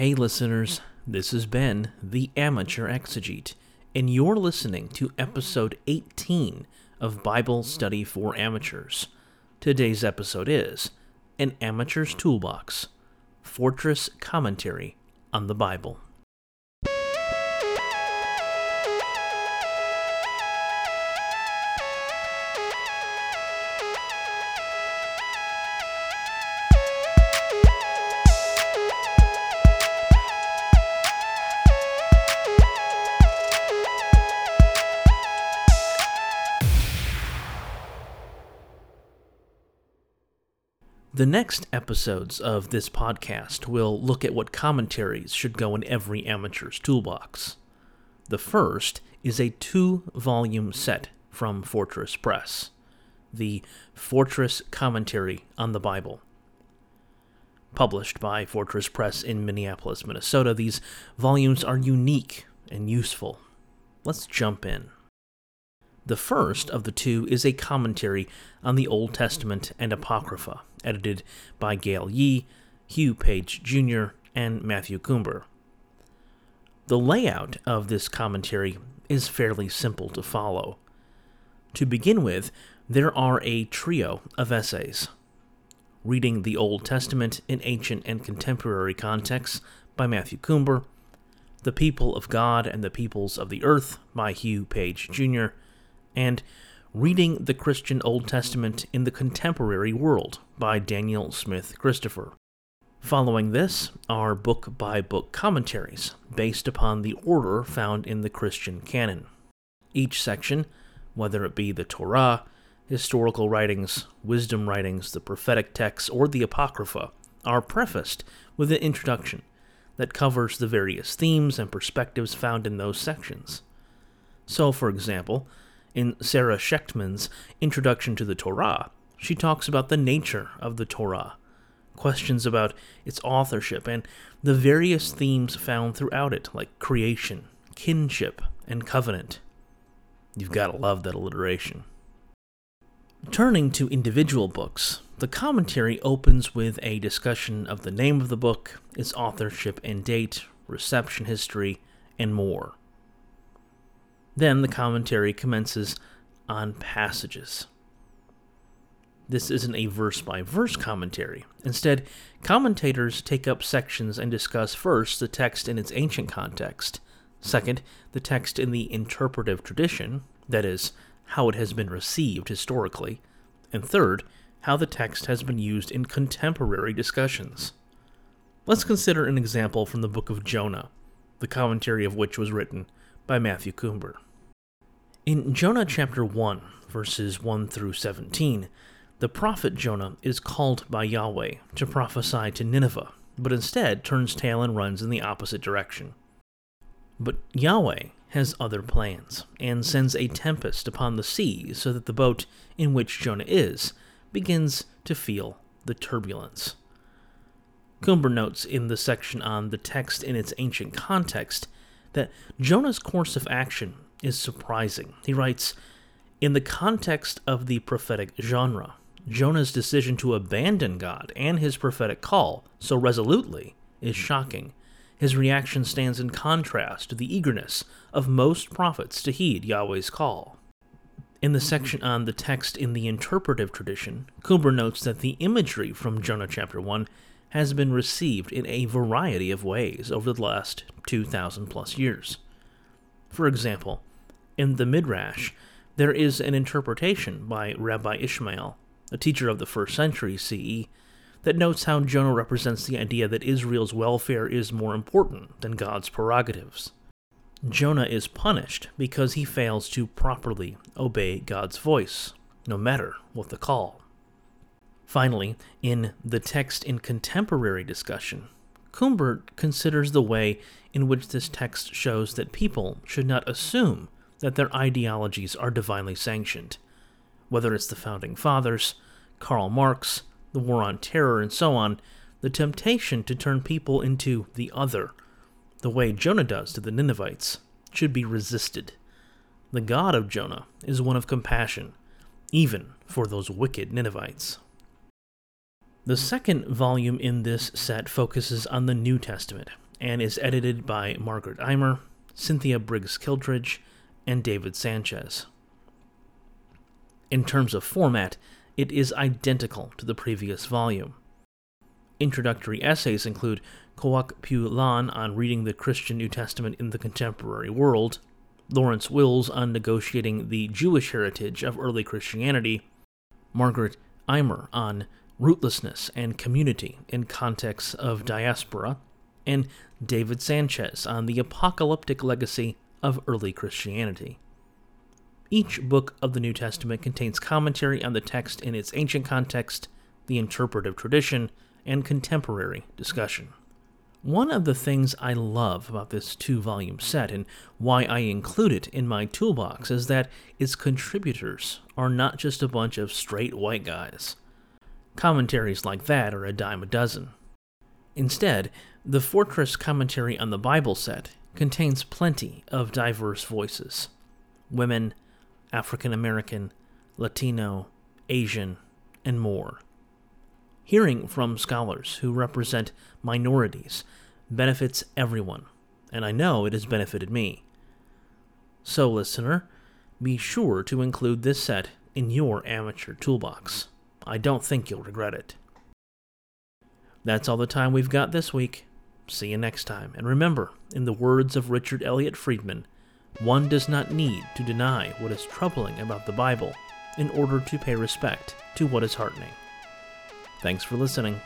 Hey, listeners, this is Ben, the Amateur Exegete, and you're listening to episode 18 of Bible Study for Amateurs. Today's episode is An Amateur's Toolbox Fortress Commentary on the Bible. The next episodes of this podcast will look at what commentaries should go in every amateur's toolbox. The first is a two volume set from Fortress Press the Fortress Commentary on the Bible. Published by Fortress Press in Minneapolis, Minnesota, these volumes are unique and useful. Let's jump in. The first of the two is a commentary on the Old Testament and Apocrypha, edited by Gale Yee, Hugh Page Jr., and Matthew Coomber. The layout of this commentary is fairly simple to follow. To begin with, there are a trio of essays. Reading the Old Testament in Ancient and Contemporary Contexts by Matthew Coomber, The People of God and the Peoples of the Earth by Hugh Page Jr., and Reading the Christian Old Testament in the Contemporary World by Daniel Smith Christopher. Following this are book by book commentaries based upon the order found in the Christian canon. Each section, whether it be the Torah, historical writings, wisdom writings, the prophetic texts, or the Apocrypha, are prefaced with an introduction that covers the various themes and perspectives found in those sections. So, for example, in Sarah Shectman's Introduction to the Torah, she talks about the nature of the Torah, questions about its authorship, and the various themes found throughout it, like creation, kinship, and covenant. You've got to love that alliteration. Turning to individual books, the commentary opens with a discussion of the name of the book, its authorship and date, reception history, and more. Then the commentary commences on passages. This isn't a verse by verse commentary. Instead, commentators take up sections and discuss first the text in its ancient context, second, the text in the interpretive tradition, that is, how it has been received historically, and third, how the text has been used in contemporary discussions. Let's consider an example from the book of Jonah, the commentary of which was written by Matthew Coomber. In Jonah chapter 1, verses 1 through 17, the prophet Jonah is called by Yahweh to prophesy to Nineveh, but instead turns tail and runs in the opposite direction. But Yahweh has other plans, and sends a tempest upon the sea so that the boat in which Jonah is begins to feel the turbulence. Coomber notes in the section on the text in its ancient context that Jonah's course of action is surprising. He writes In the context of the prophetic genre, Jonah's decision to abandon God and his prophetic call so resolutely is shocking. His reaction stands in contrast to the eagerness of most prophets to heed Yahweh's call. In the section on the text in the interpretive tradition, Coomber notes that the imagery from Jonah chapter 1 has been received in a variety of ways over the last 2,000 plus years. For example, in the Midrash, there is an interpretation by Rabbi Ishmael, a teacher of the first century CE, that notes how Jonah represents the idea that Israel's welfare is more important than God's prerogatives. Jonah is punished because he fails to properly obey God's voice, no matter what the call. Finally, in the text in contemporary discussion, Coomber considers the way in which this text shows that people should not assume that their ideologies are divinely sanctioned. Whether it's the Founding Fathers, Karl Marx, the War on Terror, and so on, the temptation to turn people into the other, the way Jonah does to the Ninevites, should be resisted. The God of Jonah is one of compassion, even for those wicked Ninevites. The second volume in this set focuses on the New Testament and is edited by Margaret Aymer, Cynthia Briggs Kittredge, and David Sanchez. In terms of format, it is identical to the previous volume. Introductory essays include Kwok Pui Lan on reading the Christian New Testament in the contemporary world, Lawrence Wills on negotiating the Jewish heritage of early Christianity, Margaret Aymer on rootlessness and community in contexts of diaspora, and David Sanchez on the apocalyptic legacy of early Christianity. Each book of the New Testament contains commentary on the text in its ancient context, the interpretive tradition, and contemporary discussion. One of the things I love about this two volume set and why I include it in my toolbox is that its contributors are not just a bunch of straight white guys. Commentaries like that are a dime a dozen. Instead, the Fortress Commentary on the Bible set contains plenty of diverse voices women, African American, Latino, Asian, and more. Hearing from scholars who represent minorities benefits everyone, and I know it has benefited me. So, listener, be sure to include this set in your amateur toolbox. I don't think you'll regret it. That's all the time we've got this week. See you next time. And remember, in the words of Richard Elliott Friedman, one does not need to deny what is troubling about the Bible in order to pay respect to what is heartening. Thanks for listening.